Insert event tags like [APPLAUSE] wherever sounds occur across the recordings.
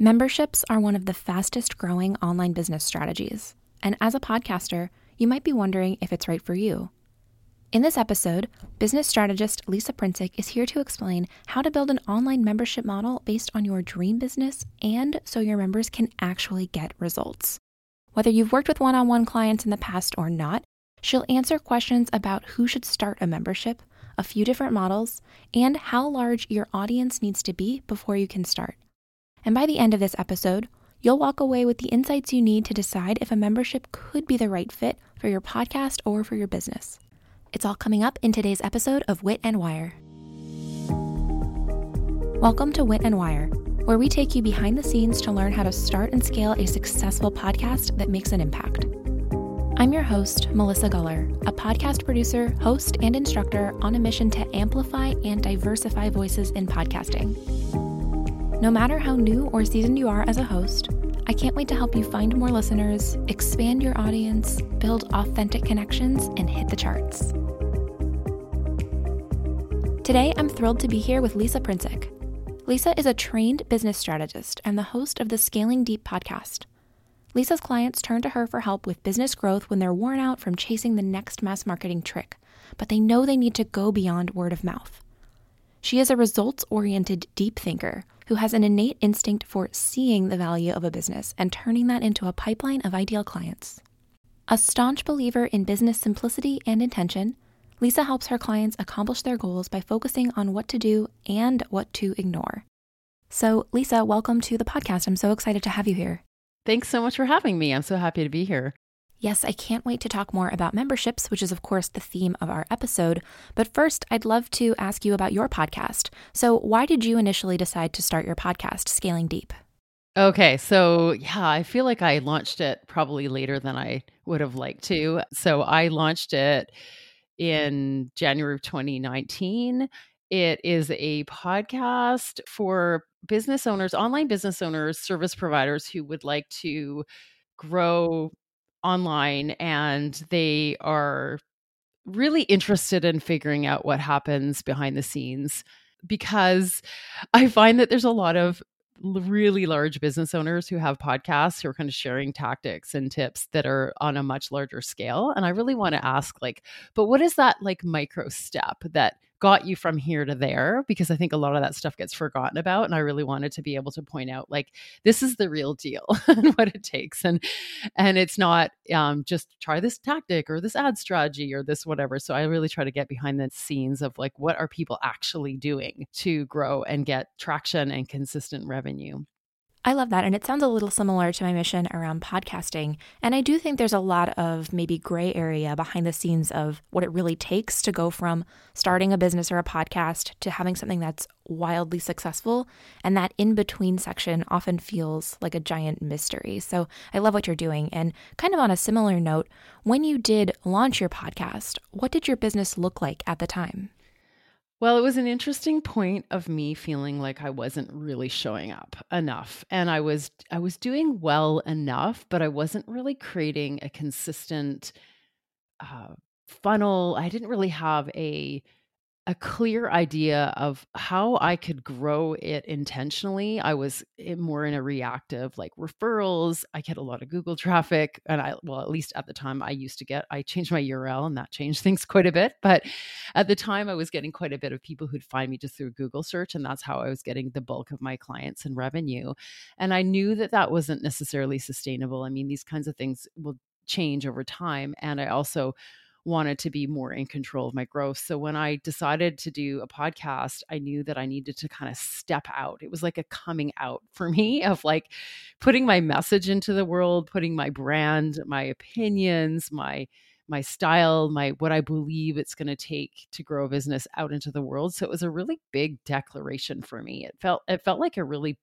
Memberships are one of the fastest growing online business strategies. And as a podcaster, you might be wondering if it's right for you. In this episode, business strategist Lisa Princic is here to explain how to build an online membership model based on your dream business and so your members can actually get results. Whether you've worked with one on one clients in the past or not, she'll answer questions about who should start a membership, a few different models, and how large your audience needs to be before you can start. And by the end of this episode, you'll walk away with the insights you need to decide if a membership could be the right fit for your podcast or for your business. It's all coming up in today's episode of Wit and Wire. Welcome to Wit and Wire, where we take you behind the scenes to learn how to start and scale a successful podcast that makes an impact. I'm your host, Melissa Guller, a podcast producer, host, and instructor on a mission to amplify and diversify voices in podcasting. No matter how new or seasoned you are as a host, I can't wait to help you find more listeners, expand your audience, build authentic connections, and hit the charts. Today, I'm thrilled to be here with Lisa Princic. Lisa is a trained business strategist and the host of the Scaling Deep podcast. Lisa's clients turn to her for help with business growth when they're worn out from chasing the next mass marketing trick, but they know they need to go beyond word of mouth. She is a results oriented deep thinker who has an innate instinct for seeing the value of a business and turning that into a pipeline of ideal clients. A staunch believer in business simplicity and intention, Lisa helps her clients accomplish their goals by focusing on what to do and what to ignore. So, Lisa, welcome to the podcast. I'm so excited to have you here. Thanks so much for having me. I'm so happy to be here. Yes, I can't wait to talk more about memberships, which is, of course, the theme of our episode. But first, I'd love to ask you about your podcast. So, why did you initially decide to start your podcast, Scaling Deep? Okay, so yeah, I feel like I launched it probably later than I would have liked to. So, I launched it in January of 2019. It is a podcast for business owners, online business owners, service providers who would like to grow online and they are really interested in figuring out what happens behind the scenes because I find that there's a lot of really large business owners who have podcasts who are kind of sharing tactics and tips that are on a much larger scale and i really want to ask like but what is that like micro step that got you from here to there because I think a lot of that stuff gets forgotten about. And I really wanted to be able to point out like this is the real deal [LAUGHS] and what it takes. And and it's not um, just try this tactic or this ad strategy or this whatever. So I really try to get behind the scenes of like what are people actually doing to grow and get traction and consistent revenue. I love that. And it sounds a little similar to my mission around podcasting. And I do think there's a lot of maybe gray area behind the scenes of what it really takes to go from starting a business or a podcast to having something that's wildly successful. And that in between section often feels like a giant mystery. So I love what you're doing. And kind of on a similar note, when you did launch your podcast, what did your business look like at the time? Well, it was an interesting point of me feeling like I wasn't really showing up enough and I was I was doing well enough, but I wasn't really creating a consistent uh, funnel. I didn't really have a a clear idea of how I could grow it intentionally. I was eh, more in a reactive, like referrals. I get a lot of Google [LAUGHS] traffic. And I, well, at least at the time I used to get, I changed my URL and that changed [LAUGHS] things quite a bit. But at the time I was getting quite a bit of people who'd find me just through Google search. And that's how I was getting the bulk of my clients and revenue. And I knew that that wasn't necessarily sustainable. I mean, these kinds of things will change over time. And I also, wanted to be more in control of my growth. So when I decided to do a podcast, I knew that I needed to kind of step out. It was like a coming out for me [LAUGHS] of like putting my message into the world, putting my brand, my opinions, my my style, my what I believe it's going to take to grow a business out into the world. So it was a really big declaration for me. It felt it felt like a really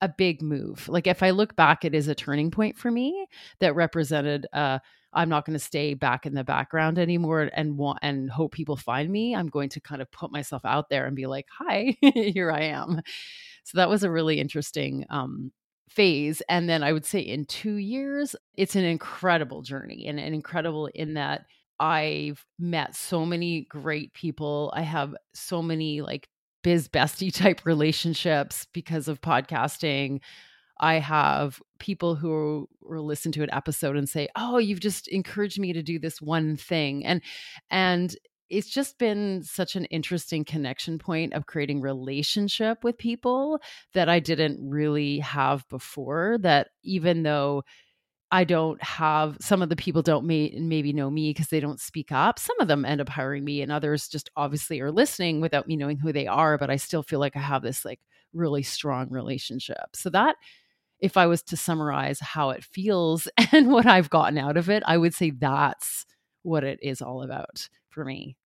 a big move. Like if I look back, it is a turning point for me that represented uh I'm not going to stay back in the background anymore and want and hope people find me. I'm going to kind of put myself out there and be like, "Hi, [LAUGHS] here I am." So that was a really interesting um, phase. And then I would say in two years, it's an incredible journey and, and incredible in that I've met so many great people. I have so many like biz bestie [LAUGHS] type relationships because of podcasting. I have people who will listen to an episode and say, "Oh, you've just encouraged me to do this one thing." And and it's just been such an interesting connection point of creating relationship with people that I didn't really have before that even though I don't have some of the people don't may, maybe know me because they don't speak up. Some of them end up hiring me, and others just obviously are listening without me knowing who they are. But I still feel like I have this like really strong relationship. So that, if I was to summarize how it feels [LAUGHS] and what I've gotten out of it, I would say that's what it is all about for me.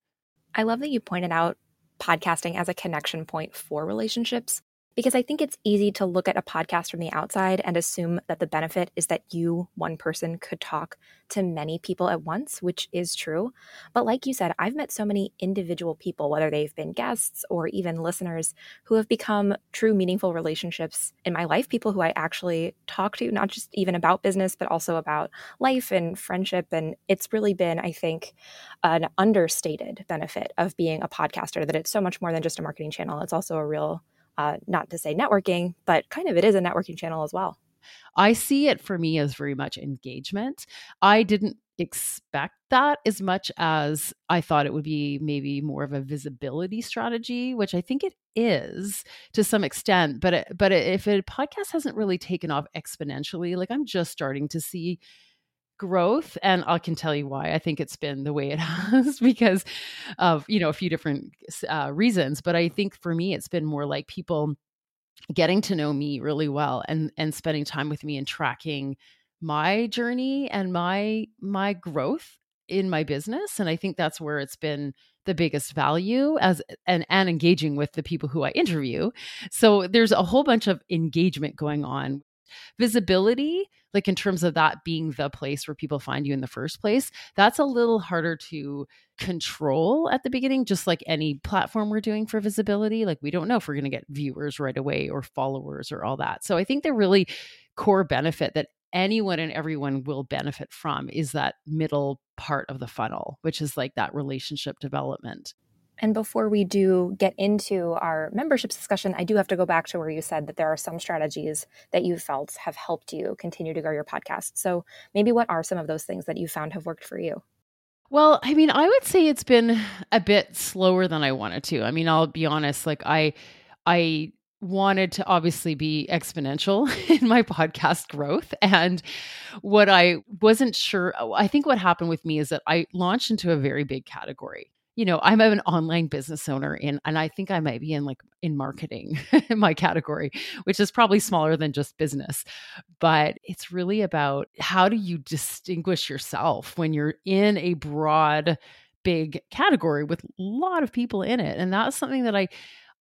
I love that you pointed out podcasting as a connection point for relationships because I think it's easy to look at a podcast from the outside and assume that the benefit is that you, one person, could talk to many people at once, which is true. But like you said, I've met so many individual people, whether they've been guests or even listeners, who have become true, meaningful relationships in my life. People who I actually talk to, not just even about business, but also about life and friendship. And it's really been, I think, an understated benefit of being a podcaster that it's so much more than just a marketing channel. It's also a real uh, not to say networking, but kind of it is a networking channel as well. I see it for me as very much engagement. I didn't expect that as much as I thought it would be maybe more of a visibility strategy, which I think it is to some extent. But it, but if a podcast hasn't really taken off exponentially, like I'm just starting to see growth and i can tell you why i think it's been the way it [LAUGHS] has because of you know a few different uh, reasons but i think for me it's been more like people getting to know me really well and and spending time with me and tracking my journey and my my growth in my business and i think that's where it's been the biggest value as and and engaging with the people who I interview. So there's a whole bunch of engagement going on Visibility, like in terms of that being the place where people find you in the first place, that's a little harder to control at the beginning, just like any platform we're doing for visibility. Like we don't know if we're going to get viewers right away or followers or all that. So I think the really core benefit that anyone and everyone will benefit from is that middle part of the funnel, which is like that relationship development. And before we do get into our memberships discussion, I do have to go back to where you said that there are some strategies that you felt have helped you continue to grow your podcast. So, maybe what are some of those things that you found have worked for you? Well, I mean, I would say it's been a bit slower than I wanted to. I mean, I'll be honest, like I I wanted to obviously be exponential [LAUGHS] in my podcast growth and what I wasn't sure I think what happened with me is that I launched into a very big category you know, I'm an online business owner in, and I think I might be in like in marketing [LAUGHS] in my category, which is probably smaller than just business. But it's really about how do you distinguish yourself when you're in a broad, big category with a lot of people in it. And that's something that I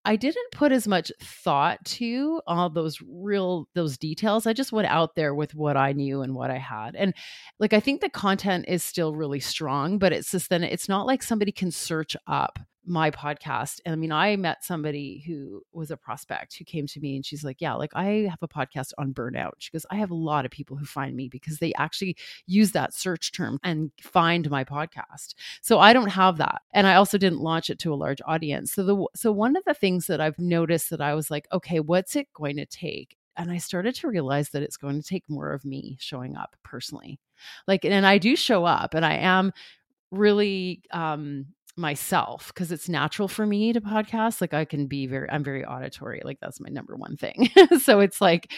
I didn't put as much thought to all those real those details. I just went out there with what I knew and what I had. And like I think the content is still really strong, but it's just then it's not like somebody can search up my podcast. And I mean, I met somebody who was a prospect who came to me and she's like, Yeah, like I have a podcast on burnout. She goes, I have a lot of people who find me because they actually use that search term and find my podcast. So I don't have that. And I also didn't launch it to a large audience. So the so one of the things that I've noticed that I was like, okay, what's it going to take? And I started to realize that it's going to take more of me showing up personally. Like, and I do show up and I am really um myself because it's natural for me to podcast. Like I can be very, I'm very auditory. Like that's my number one thing. [LAUGHS] so it's like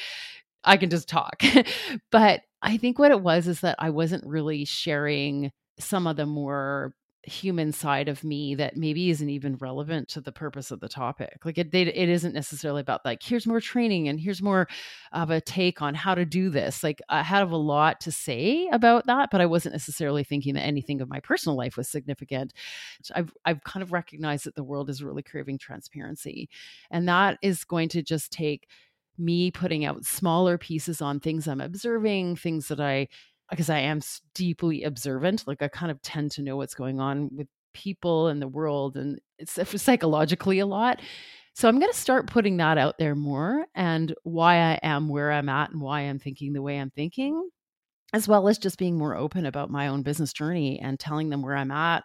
I can just talk. [LAUGHS] but I think what it was is that I wasn't really sharing some of the more human side of me that maybe isn't even relevant to the purpose of the topic. Like it, it isn't necessarily about like here's more training and here's more of a take on how to do this. Like I have a lot to say about that, but I wasn't necessarily thinking that anything of my personal life was significant. I've I've kind of recognized that the world is really craving transparency, and that is going to just take me putting out smaller pieces on things I'm observing, things that I because I am deeply observant. Like I kind of tend to know what's going on with people and the world, and it's [LAUGHS] psychologically a lot. So I'm going to start putting that out there more and why I am where I'm at and why I'm thinking the way I'm thinking, as well as just being more open about my own business journey and telling them where I'm at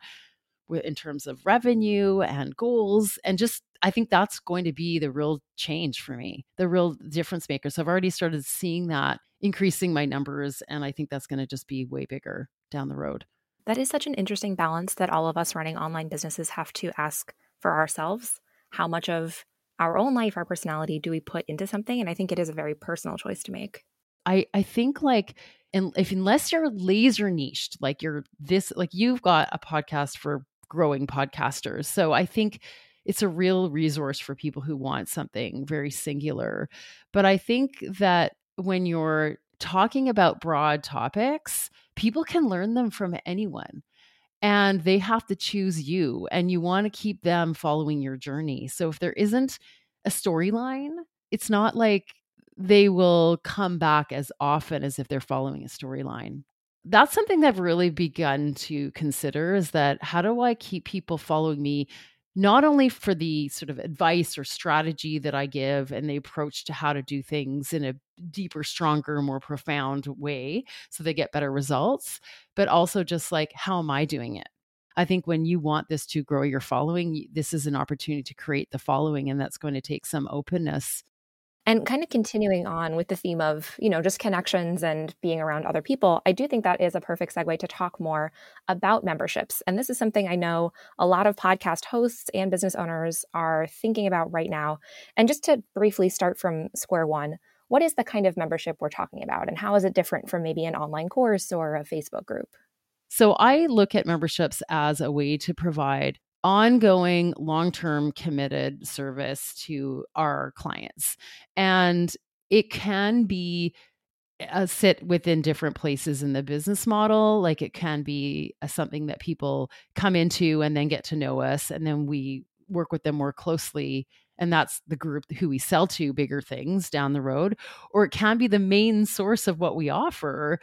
in terms of revenue and goals and just I think that's going to be the real change for me, the real difference maker. So I've already started seeing that increasing my numbers. And I think that's going to just be way bigger down the road. That is such an interesting balance that all of us running online businesses have to ask for ourselves. How much of our own life, our personality, do we put into something? And I think it is a very personal choice to make. I, I think like and if unless you're laser niched, like you're this, like you've got a podcast for growing podcasters. So I think it's a real resource for people who want something very singular. But I think that when you're talking about broad topics, people can learn them from anyone and they have to choose you and you want to keep them following your journey. So if there isn't a storyline, it's not like they will come back as often as if they're following a storyline. That's something that I've really begun to consider is that how do I keep people following me not only for the sort of advice or strategy that I give and the approach to how to do things in a deeper, stronger, more profound way so they get better results, but also just like, how am I doing it? I think when you want this to grow your following, this is an opportunity to create the following, and that's going to take some openness and kind of continuing on with the theme of, you know, just connections and being around other people, I do think that is a perfect segue to talk more about memberships. And this is something I know a lot of podcast hosts and business owners are thinking about right now. And just to briefly start from square one, what is the kind of membership we're talking about and how is it different from maybe an online course or a Facebook group? So I look at memberships as a way to provide ongoing long-term committed service to our clients and it can be sit within different places in the business model like it can be uh, something that people come into and then get to know us and then we work with them more closely and that's the group who we sell to bigger things down the road or it can be the main source of what we offer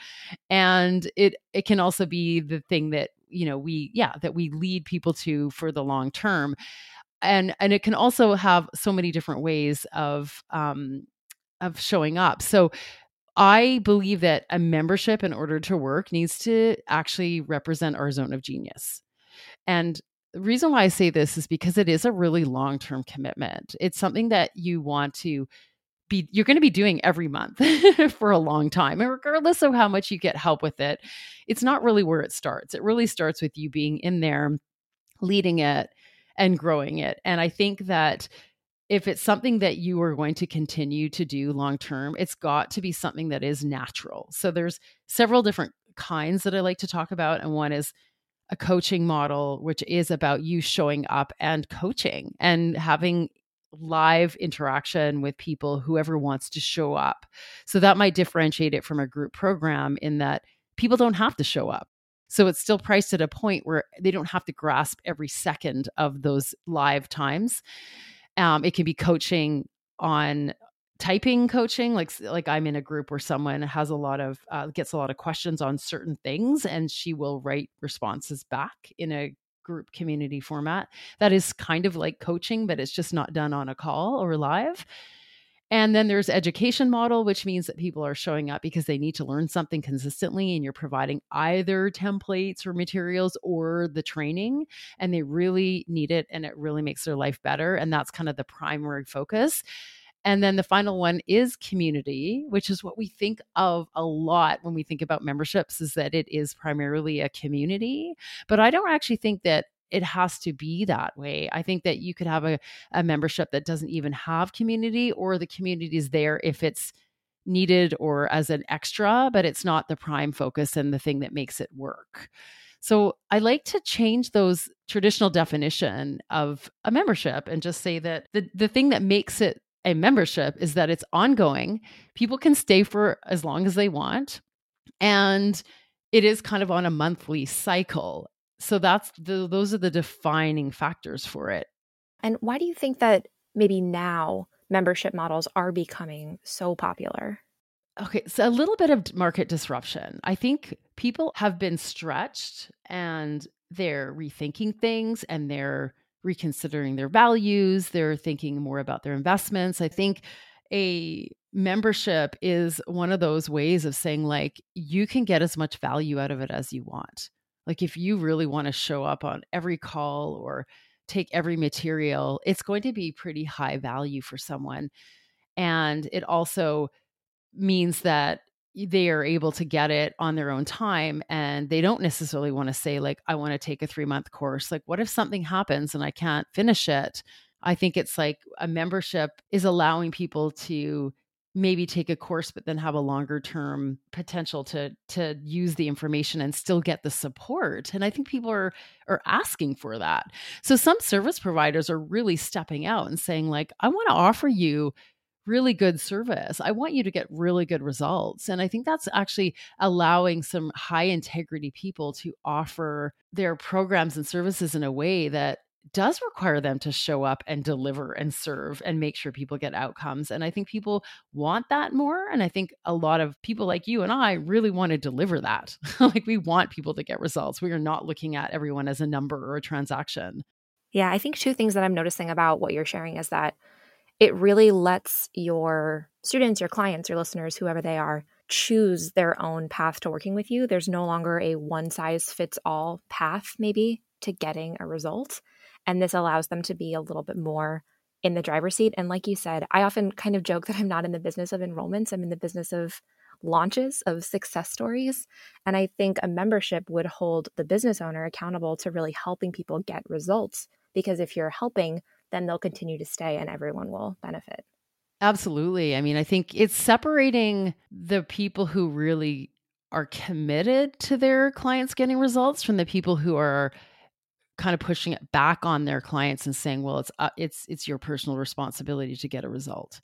and it it can also be the thing that you know we yeah that we lead people to for the long term. And and it can also have so many different ways of um of showing up. So i believe that a membership in order to work needs to actually represent our zone of genius. And the reason why I say this is because it is a really long term commitment. It's something that you want to be you're going to be doing every month [LAUGHS] for a long time and regardless of how much you get help with it it's not really where it starts. It really starts with you being in there leading it and growing it and i think that if it's something that you are going to continue to do long term it's got to be something that is natural. So there's several different kinds that i like to talk about and one is a coaching model which is about you showing up and coaching and having live interaction with people, whoever wants to show up. So that might differentiate it from a group program in that people don't have to show up. So it's still priced at a point where they don't have to grasp every second of those live times. Um, it can be coaching on typing coaching like like i'm in a group where someone has a lot of uh, gets a lot of questions on certain things and she will write responses back in a group community format that is kind of like coaching, but it's just not done on a call or live. And then there's education model, which means that people are showing up because they need to learn something consistently, and you're providing either templates or materials or the training, and they really need it, and it really makes their life better. And that's kind of the primary focus. And then the final one is community, which is what we think of a lot when we think about memberships, is that it is primarily a community. But I don't actually think that it has to be that way. I think that you could have a, a membership that doesn't even have community, or the community is there if it's needed or as an extra, but it's not the prime focus and the thing that makes it work. So I like to change those traditional definition of a membership and just say that the the thing that makes it a membership is that it's ongoing. People can stay for as long as they want. And it is kind of on a monthly cycle. So that's the those are the defining factors for it. And why do you think that maybe now membership models are becoming so popular? Okay, so a little bit of market disruption. I think people have been stretched and they're rethinking things and they're reconsidering their values, they're thinking more about their investments. I think a membership is one of those ways of saying, like, you can get as much value out of it as you want. Like, if you really want to show up on every call or take every material, it's going to be pretty high value for someone. And it also means that they are able to get it on their own time and they don't necessarily want to say like i want to take a 3 month course. Like what if something happens and i can't finish it? I think it's like a membership is allowing people to maybe take a course but then have a longer term potential to to use the information and still get the support and i think people are are asking for that. So some service providers are really stepping out and saying like i want to offer you really good service. I want you to get really good results. And I think that's actually allowing some high integrity people to offer their programs and services in a way that does require them to show up and deliver and serve and make sure people get outcomes. And I think people want that more. And I think a lot of people like you and I really want to deliver that. [LAUGHS] like we want people to get results. We are not looking at everyone as a number or a transaction. Yeah, I think two things that I'm noticing about what you're sharing is that it really lets your students, your clients, your listeners, whoever they are, choose their own path to working with you. There's no longer a one size fits all path, maybe, to getting a result. And this allows them to be a little bit more in the driver's seat. And like you said, I often kind of joke that I'm not in the business of enrollments, I'm in the business of launches, of success stories. And I think a membership would hold the business owner accountable to really helping people get results. Because if you're helping, then they'll continue to stay and everyone will benefit. Absolutely. I mean, I think it's separating the people who really are committed to their clients getting results from the people who are kind of pushing it back on their clients and saying, "Well, it's uh, it's it's your personal responsibility to get a result."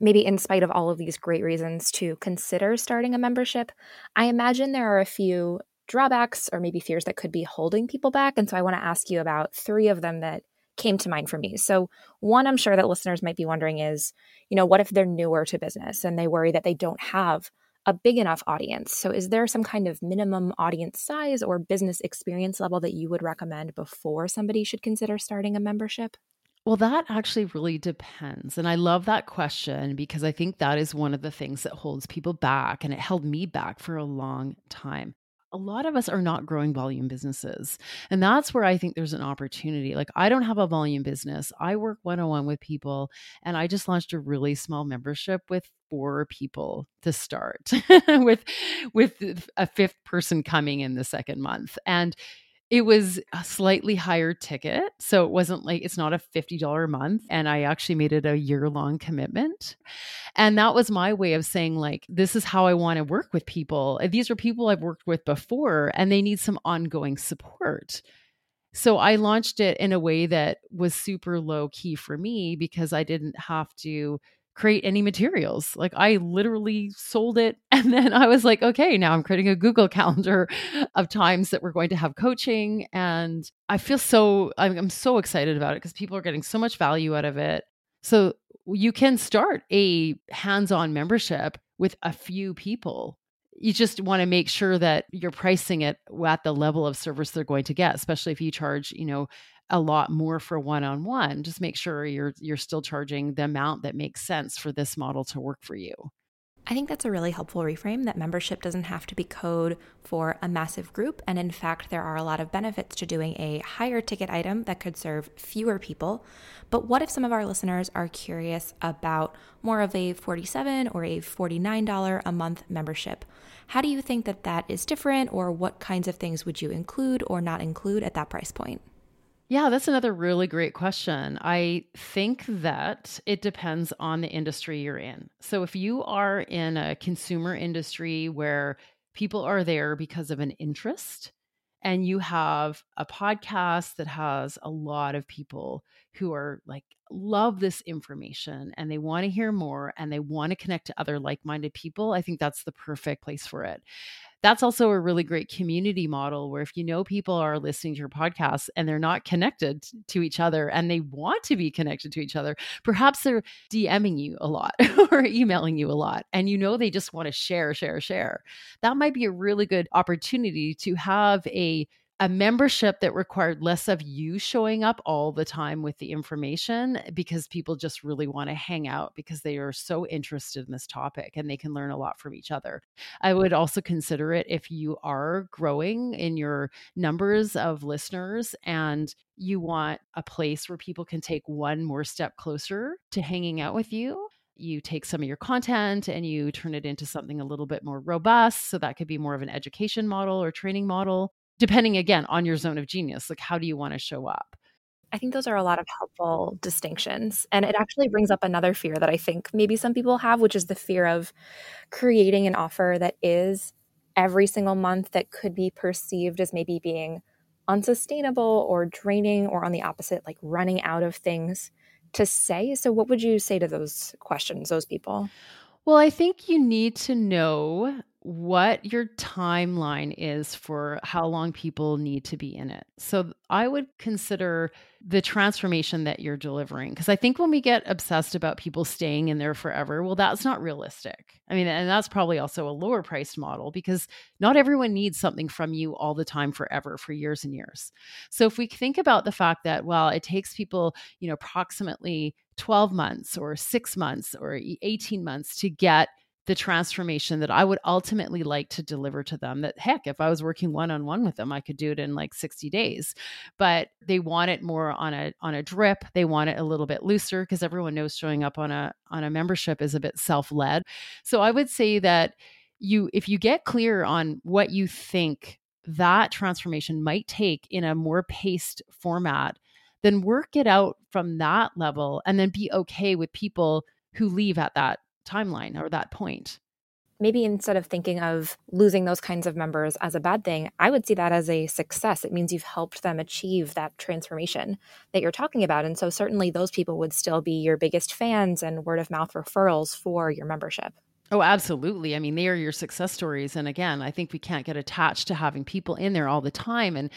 Maybe in spite of all of these great reasons to consider starting a membership, I imagine there are a few drawbacks or maybe fears that could be holding people back, and so I want to ask you about 3 of them that came to mind for me. So, one I'm sure that listeners might be wondering is, you know, what if they're newer to business and they worry that they don't have a big enough audience? So, is there some kind of minimum audience size or business experience level that you would recommend before somebody should consider starting a membership? Well, that actually really depends. And I love that question because I think that is one of the things that holds people back. And it held me back for a long time a lot of us are not growing volume businesses. And that's where I think there's an opportunity. Like, I don't have a volume business. I work one on one with people, and I just launched a really small membership with four people to start [LAUGHS] with with uh, a fifth person coming in the second month and it was a slightly higher ticket. So it wasn't like it's not a $50 a month. And I actually made it a year long commitment. And that was my way of saying, like, this is how I want to work with people. These are people I've worked with before and they need some ongoing support. So I launched it in a way that was super low key for me because I didn't have to create any materials. Like I literally sold it. [LAUGHS] And then I was like, okay, now I'm creating a Google calendar [LAUGHS] of times that we're going to have coaching. And I feel so, I'm, I'm so excited about it because people are getting so much value out of it. So you can start a hands on membership with a few people. You just want to make sure that you're pricing it at the level of service they're going to get, especially if you charge, you know, a lot more for one-on-one just make sure you're you're still charging the amount that makes sense for this model to work for you I think that's a really helpful reframe that membership doesn't have to be code for a massive group. And in fact, there are a lot of benefits to doing a higher ticket item that could serve fewer people. But what if some of our listeners are curious about more of a 47 or a $49 a month membership? How do you think that that is different, or what kinds of things would you include or not include at that price point? Yeah, that's another really great question. I think that it depends on the industry you're in. So if you are in a consumer industry where people are there because of an interest, and you have a podcast that has a lot of people who are like love this information and they want to hear more and they want to connect to other like-minded people i think that's the perfect place for it that's also a really great community model where if you know people are listening to your podcast and they're not connected to each other and they want to be connected to each other, perhaps they're DMing you a lot [LAUGHS] or emailing you a lot and you know they just want to share, share, share. That might be a really good opportunity to have a a membership that required less of you showing up all the time with the information eh, because people just really want to hang out because they are so interested in this topic and they can learn a lot from each other. I would also consider it if you are growing in your numbers of listeners and you want a place where people can take one more step closer to hanging out with you you take some of your content and you turn it into something a little bit more robust. So that could be more of an education model or training model depending again on your zone of genius like how do you want to show up I think those are a lot of helpful distinctions. And it mm-hmm. actually brings up another fear that I think maybe some people have, which is the fear of creating an offer that is every single month that could be perceived as maybe being unsustainable or draining, or on the opposite, like running out of things to say. So, what would you say to those questions, those people? Well, I think you need to know what your timeline is for how long people need to be in it. So I would consider the transformation that you're delivering because I think when we get obsessed about people staying in there forever, well that's not realistic. I mean and that's probably also a lower priced model because not everyone needs something from you all the time forever for years and years. So if we think about the fact that well it takes people, you know, approximately 12 months or 6 months or 18 months to get the transformation that I would ultimately like to deliver to them. That heck, if I was working one on one with them, I could do it in like 60 days. But they want it more on a on a drip. They want it a little bit looser because everyone knows showing up on a on a membership is a bit self-led. So I would say that you if you get clear on what you think that transformation might take in a more paced format, then work it out from that level and then be okay with people who leave at that timeline or that point maybe instead of thinking of losing those kinds of members as a bad thing, I would see that as a success. It means you've helped them achieve that transformation that you're talking about. And so, certainly, those people would still be your biggest fans and word of mouth referrals for your membership. Oh, absolutely. I mean, they are your success stories. And again, I think we can't get attached to having people in there all the time. And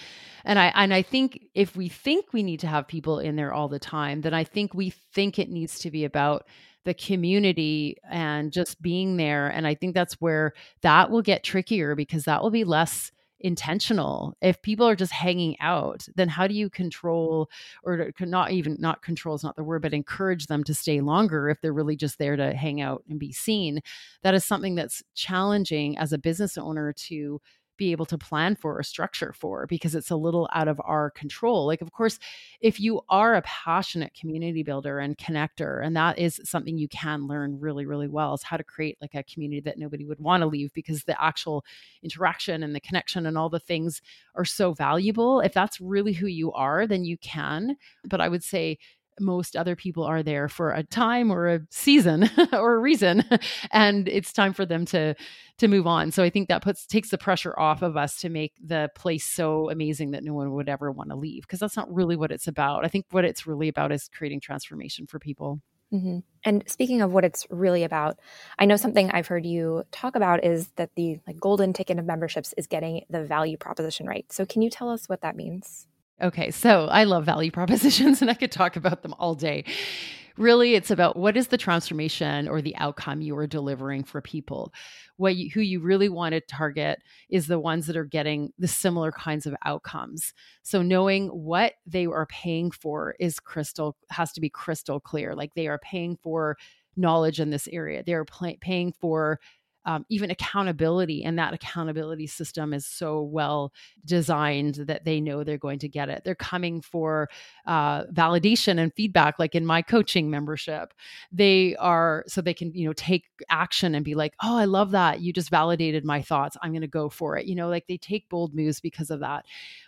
and I and I think if we think we need to have people in there all the time, then I think we think it needs to be about the community and just being there. And I think that's where that will get trickier because that will be less intentional if people are just hanging out then how do you control or not even not control is not the word but encourage them to stay longer if they're really just there to hang out and be seen that is something that's challenging as a business owner to be able to plan for or structure for because it's a little out of our control. Like, of course, if you are a passionate community builder and connector, and that is something you can learn really, really well, is how to create like a community that nobody would want to leave because the actual interaction and the connection and all the things are so valuable. If that's really who you are, then you can. But I would say, most other people are there for a time or a season [LAUGHS] or a reason [LAUGHS] and it's time for them to to move on so i think that puts takes the pressure off of us to make the place so amazing that no one would ever want to leave because that's not really what it's about i think what it's really about is creating transformation for people Mm-hmm. And speaking of what it's really about, I know something I've heard you talk about is that the like golden ticket of memberships is getting the value proposition right. So can you tell us what that means? Okay, so I love value [LAUGHS] propositions and I could talk about them all day. Really, it's about what is the transformation or the outcome you are delivering for people. What you, who you really want to target is the ones that are getting the similar kinds of outcomes. So knowing what they are paying for is crystal has to be crystal clear. Like they are paying for knowledge in this area. They are pay, paying for um, even accountability and that accountability system is so well designed that they know they're going to get it. They're coming for uh, validation and feedback like in my coaching membership. They are so they can you know take action and be like oh i love that. You just validated my thoughts. I'm going to go for it. You know like they take bold moves because of that.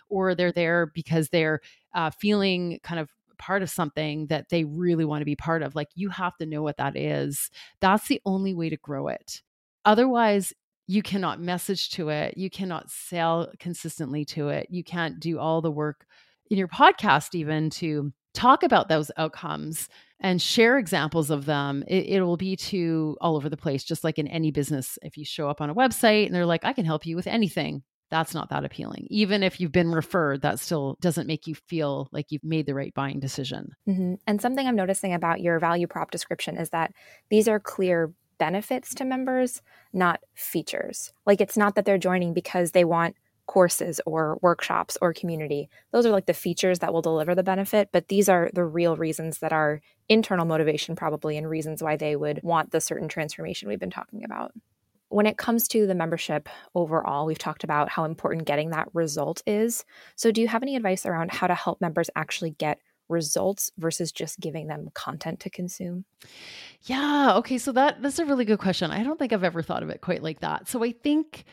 Or they're there because they're uh, feeling kind of part of something that they really want to be part of like you have to know what that is. That's the only way to grow it Otherwise, you cannot message to it. You cannot sell consistently to it. You can't do all the work in your podcast, even to talk about those outcomes and share examples of them. It, will be to all over the place, just like in any business. If you show up on a website and they're like, I can help you with anything, that's not that appealing. Even if you've been referred, that still doesn't make you feel like you've made the right buying decision. Mm-hmm. And something I'm noticing about your value prop description is that these are clear benefits to members, not features. Like it's not that they're joining because they want courses or workshops or community. Those are like the features that will deliver the benefit, but these are the real reasons that are internal motivation, probably, and reasons why they would want the certain transformation we've been talking about. When it comes to the membership overall, we've talked about how important getting that result is. So, do you have any advice around how to help members actually get results versus just giving them content to consume? Yeah, okay, so that that's a really good question. I don't think I've ever thought of it quite like that. So I think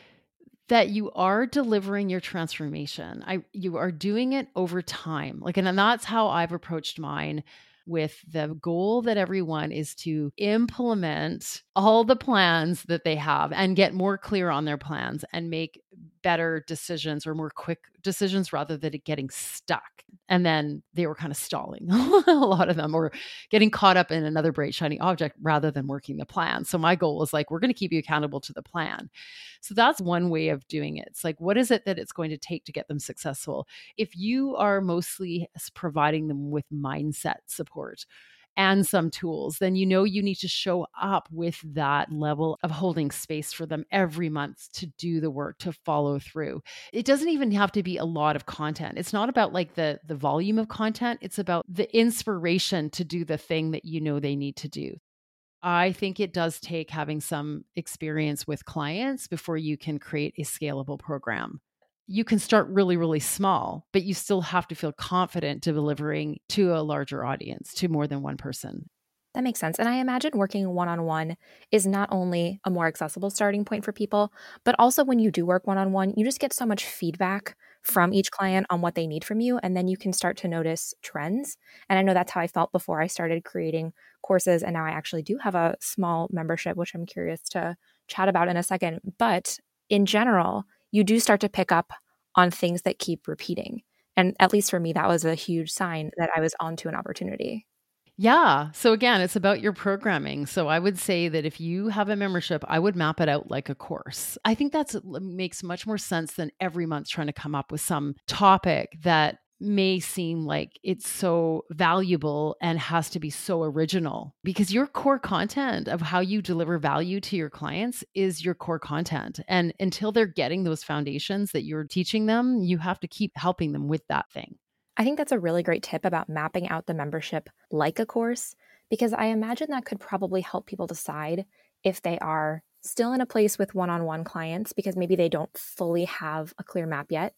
that you are delivering your transformation. I you are doing it over time. Like and that's how I've approached mine with the goal that everyone is to implement all the plans that they have and get more clear on their plans and make better decisions or more quick decisions rather than getting stuck. And then they were kind of stalling, [LAUGHS] a lot of them, or getting caught up in another bright, shiny object rather than working the plan. So my goal was like, we're going to keep you accountable to the plan. So that's one way of doing it. It's like, what is it that it's going to take to get them successful? If you are mostly providing them with mindset support, and some tools, then you know you need to show up with that level of holding space for them every month to do the work, to follow through. It doesn't even have to be a lot of content. It's not about like the the volume of content, it's about the inspiration to do the thing that you know they need to do. I think it does take having some experience with clients before you can create a scalable program you can start really, really small, but you still have to feel confident delivering to a larger audience, to more than one person. That makes sense. And I imagine working one on one is not only a more accessible starting point for people, but also when you do work one on one, you just get so much feedback from each client on what they need from you. And then you can start to notice trends. And I know that's how I felt before I started creating courses. And now I actually do have a small membership, which I'm curious to chat about in a second. But in general, you do start to pick up on things that keep repeating. And at least for me, that was a huge sign that I was onto an opportunity. Yeah. So again, it's about your programming. So I would say that if you have a membership, I would map it out like a course. I think that's makes much more sense than every month trying to come up with some topic that may seem like it's so valuable and has to be so original because your core content of how you deliver value to your clients is your core content. And until they're getting those foundations that you're teaching them, you have to keep helping them with that thing. I think that's a really great tip about mapping out the membership like a course because I imagine that could probably help people decide if they are still in a place with one on one clients because maybe they don't fully have a clear map yet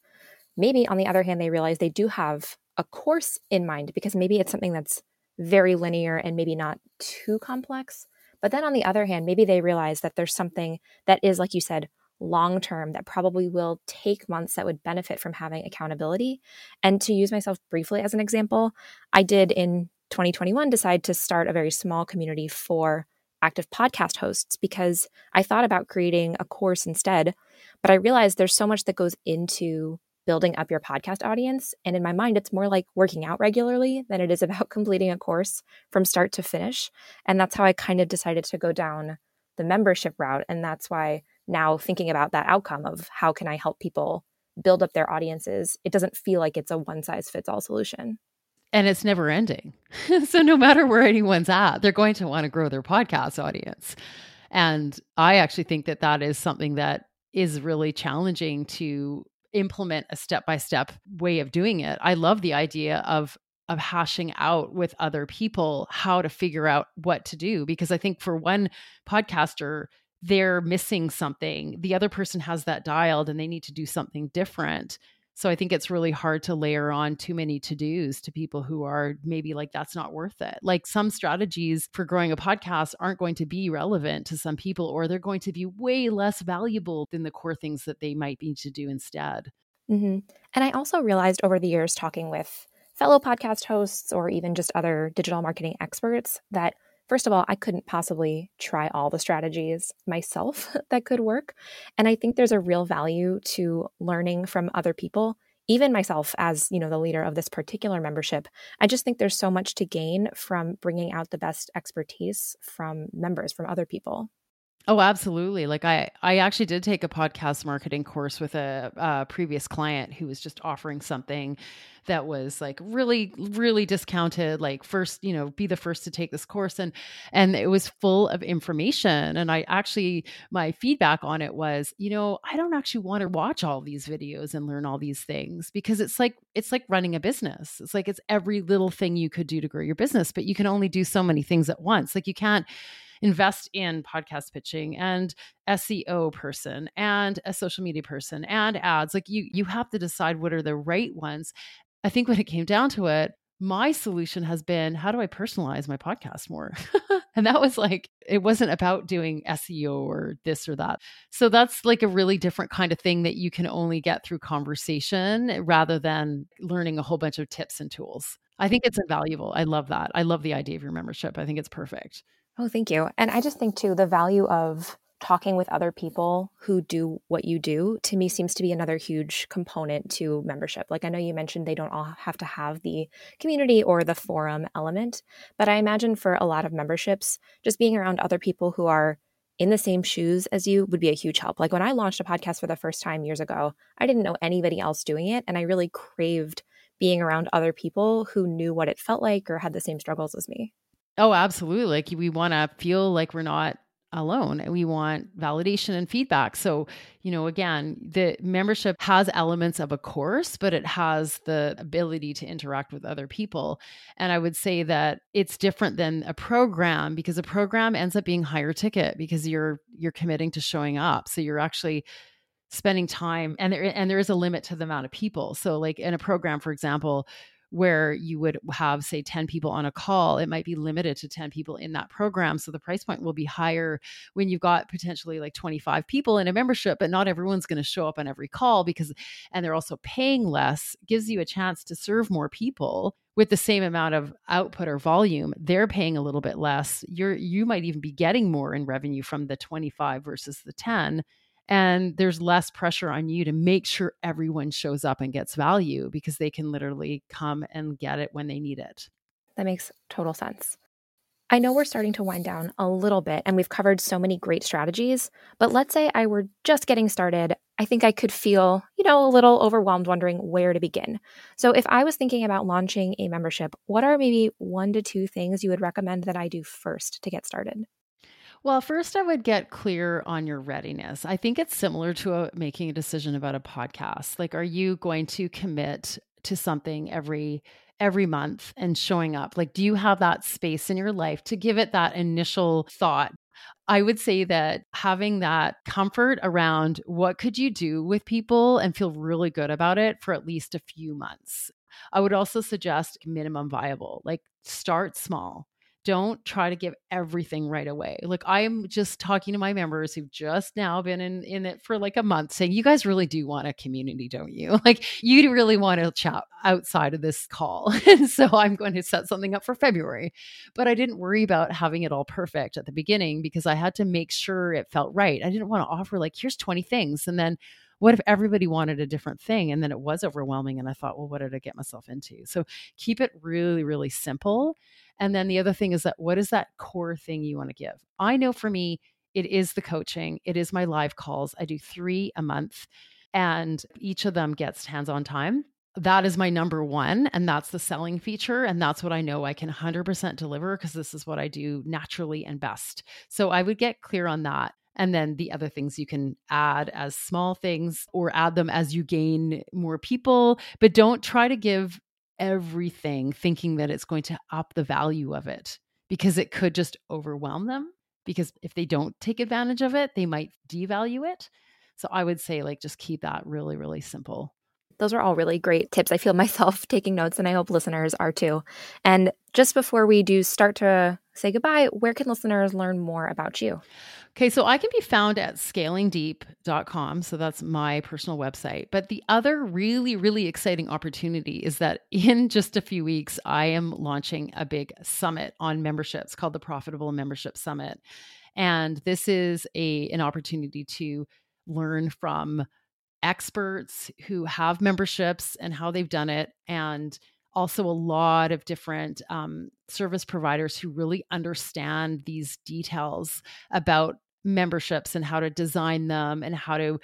Maybe on the other hand, they realize they do have a course in mind because maybe it's something that's very linear and maybe not too complex. But then on the other hand, maybe they realize that there's something that is, like you said, long term that probably will take months that would benefit from having accountability. And to use myself briefly as an example, I did in 2021 decide to start a very small community for active podcast hosts because I thought about creating a course instead. But I realized there's so much that goes into building up your podcast audience. And in my mind, it's more like working out regularly than it is about [LAUGHS] completing a course from start to finish. And that's how I kind of decided to go down the membership route. And that's why now thinking about that outcome of how can I help people build up their audiences, it doesn't feel like it's a one size fits all solution. And it's never ending. [LAUGHS] so no matter where anyone's at, they're going to want to grow their podcast audience. And I actually think that that is something that is really challenging to implement a step by step way of doing it. I love the idea of of hashing out with other people how to figure out what to do because I think for one podcaster they're missing something. The other person has that dialed and they need to do something different. So I think it's really hard to layer on too many to dos to people who are maybe like, that's not worth it. Like some strategies for growing a podcast aren't going to be relevant to some people, or they're going to be way less valuable than the core things that they might need to do instead. Mm-hmm. And I also realized over the years talking with fellow podcast hosts or even just other digital marketing experts that First of all, I couldn't possibly try all the strategies myself [LAUGHS] that could work. And I think there's a real value to learning from other people even myself as you know the leader of this particular membership i just think there's so much to gain from bringing out the best expertise from members from other people Oh, absolutely. Like I I actually did take a podcast marketing course with a, a previous client who was just offering something that was like really really discounted like first you know be the first to take this course and and it was full of information and i actually my feedback on it was you know i don't actually want to watch all these videos and learn all these things because it's like it's like running a business it's like it's every little thing you could do to grow your business but you can only do so many things at once like you can't invest in podcast pitching and SEO person and a social media person and ads. Like you you have to decide what are the right ones. I think when it came down to it, my solution has been how do I personalize my podcast more? [LAUGHS] and that was like, it wasn't about doing SEO or this or that. So that's like a really different kind of thing that you can only get through conversation rather than learning a whole bunch of tips and tools. I think it's invaluable. I love that. I love the idea of your membership. I think it's perfect. Oh, thank you. And I just think too the value of talking with other people who do what you do to me seems to be another huge component to membership. Like I know you mentioned they don't all have to have the community or the forum element, but I imagine for a lot of memberships, just being around other people who are in the same shoes as you would be a huge help. Like when I launched a podcast for the first time years ago, I didn't know anybody else doing it and I really craved being around other people who knew what it felt like or had the same struggles as me. Oh, absolutely. Like we want to feel like we're not alone and we want validation and feedback. So, you know, again, the membership has elements of a course, but it has the ability to interact with other people. And I would say that it's different than a program because a program ends up being higher ticket because you're you're committing to showing up. So you're actually spending time and there and there is a limit to the amount of people. So like in a program for example, where you would have say 10 people on a call it might be limited to 10 people in that program so the price point will be higher when you've got potentially like 25 people in a membership but not everyone's going to show up on every call because and they're also paying less gives you a chance to serve more people with the same amount of output or volume they're paying a little bit less you're you might even be getting more in revenue from the 25 versus the 10 and there's less pressure on you to make sure everyone shows up and gets value because they can literally come and get it when they need it. That makes total sense. I know we're starting to wind down a little bit and we've covered so many great strategies, but let's say I were just getting started. I think I could feel, you know, a little overwhelmed wondering where to begin. So if I was thinking about launching a membership, what are maybe one to two things you would recommend that I do first to get started? Well, first, I would get clear on your readiness. I think it's similar to a, making a decision about a podcast. Like, are you going to commit to something every every month and showing up? Like, do you have that space in your life to give it that initial thought? I would say that having that comfort around what could you do with people and feel really good about it for at least a few months. I would also suggest minimum viable, like start small don't try to give everything right away. Like I'm just talking to my members who've just now been in in it for like a month saying you guys really do want a community, don't you? [LAUGHS] Like you really want to chat outside of this call. [LAUGHS] and so I'm going to set something up for February. But I didn't worry about having it all perfect at the beginning because I had to make sure it felt right. I didn't want to offer like here's 20 things and then what if everybody wanted a different thing and then it was overwhelming and i thought well what did i get myself into so keep it really really simple and then the other thing is that what is that core thing you want to give? I know for me, it is the coaching, it is my live calls. I do three a month, and each of them gets hands on time. That is my number one. And that's the selling feature. And that's what I know I can 100% deliver because this is what I do naturally and best. So I would get clear on that. And then the other things you can add as small things or add them as you gain more people, but don't try to give everything thinking that it's going to up the value of it because it could just overwhelm them because if they don't take advantage of it they might devalue it so i would say like just keep that really really simple those are all really great tips. I feel [LAUGHS] myself taking notes and I hope listeners are too. And just before we do start to say goodbye, where can listeners learn more about you? Okay, so I can be found at scalingdeep.com. So that's my personal website. But the other really, really exciting opportunity is that [LAUGHS] in just a few weeks, I am launching a big summit on memberships called the Profitable Membership Summit. And this is a an opportunity to learn from experts who have memberships and how they've done it and also a lot of different um, service providers who really understand these details about memberships and how to design them and how to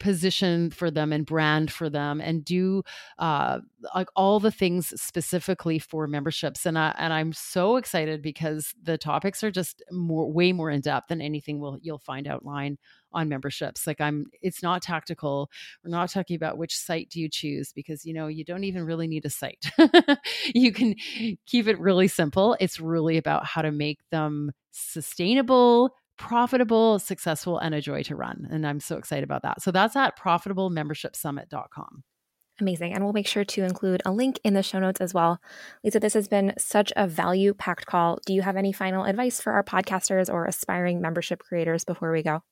position for them and brand for them and do uh, like all the things specifically for memberships and I and I'm so excited because the topics are just more way more in depth than anything will you'll find outline on memberships like I'm it's not tactical we're not talking about which site do you choose because you know you don't even really need a site. [LAUGHS] You can keep it really simple it's really about how to make them sustainable profitable, successful, and a joy to run. And I'm so excited about that. So that's at profitablemembershipsummit.com. Amazing. And we'll make sure to include a link in the show notes as well. Lisa, this has been such a value packed call. Do you have any final advice for our podcasters or aspiring membership creators before we go?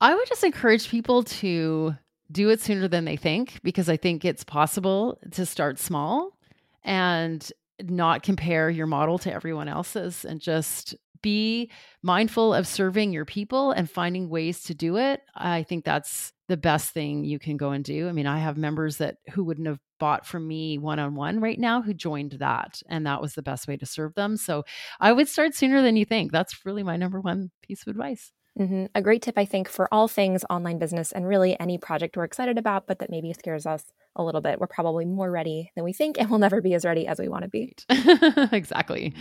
I would just encourage people to do it sooner than they think because I think it's possible to start small and not compare your model to everyone else's and just be mindful of serving your people and finding ways to do it. I think that's the best thing you can go and do. I mean, I have members that who wouldn't have bought from me one on one right now who joined that, and that was the best way to serve them. So I would start sooner than you think. That's really my number one piece of advice. Mm-hmm. A great tip, I think, for all things online business and really any project we're excited about, but that maybe scares us a little bit. We're probably more ready than we think, and we'll never be as ready as we want to be. [LAUGHS] exactly.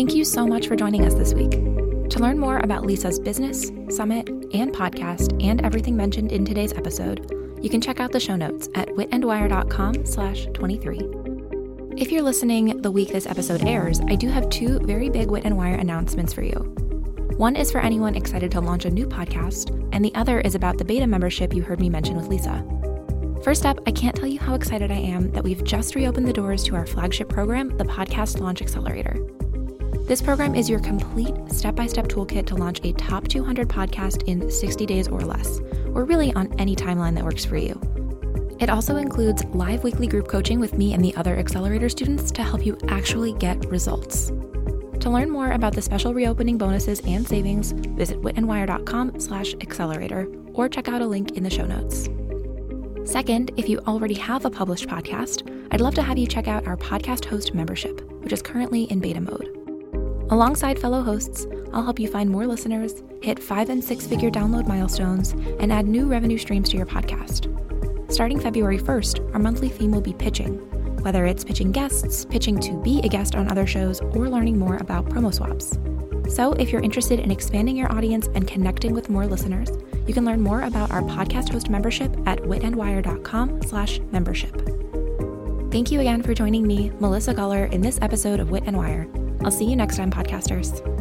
Thank you so much for joining us this week. To learn more about Lisa's business, summit, and podcast, and everything mentioned in today's episode, you can check out the show notes at witandwire.com slash 23. If you're listening the week this episode airs, I do have two very big Wit and Wire announcements for you. One is for anyone excited to launch a new podcast, and the other is about the beta membership you heard me mention with Lisa. First up, I can't tell you how excited I am that we've just reopened the doors to our flagship program, the Podcast Launch Accelerator. This program is your complete step by step toolkit to launch a top 200 podcast in 60 days or less, or really on any timeline that works for you. It also includes live weekly group coaching with me and the other accelerator students to help you actually get results. To learn more about the special reopening bonuses and savings, visit witandwire.com slash accelerator or check out a link in the show notes. Second, if you already have a published podcast, I'd love to have you check out our podcast host membership, which is currently in beta mode. Alongside fellow hosts, I'll help you find more listeners, hit five and six figure download milestones, and add new revenue streams to your podcast. Starting February 1st, our monthly theme will be pitching, whether it's pitching guests, pitching to be a guest on other shows, or learning more about promo swaps. So, if you're interested in expanding your audience and connecting with more listeners, you can learn more about our podcast host membership at witandwire.com/membership. Thank you again for joining me, Melissa Guller, in this episode of Wit and Wire. I'll see you next time, podcasters.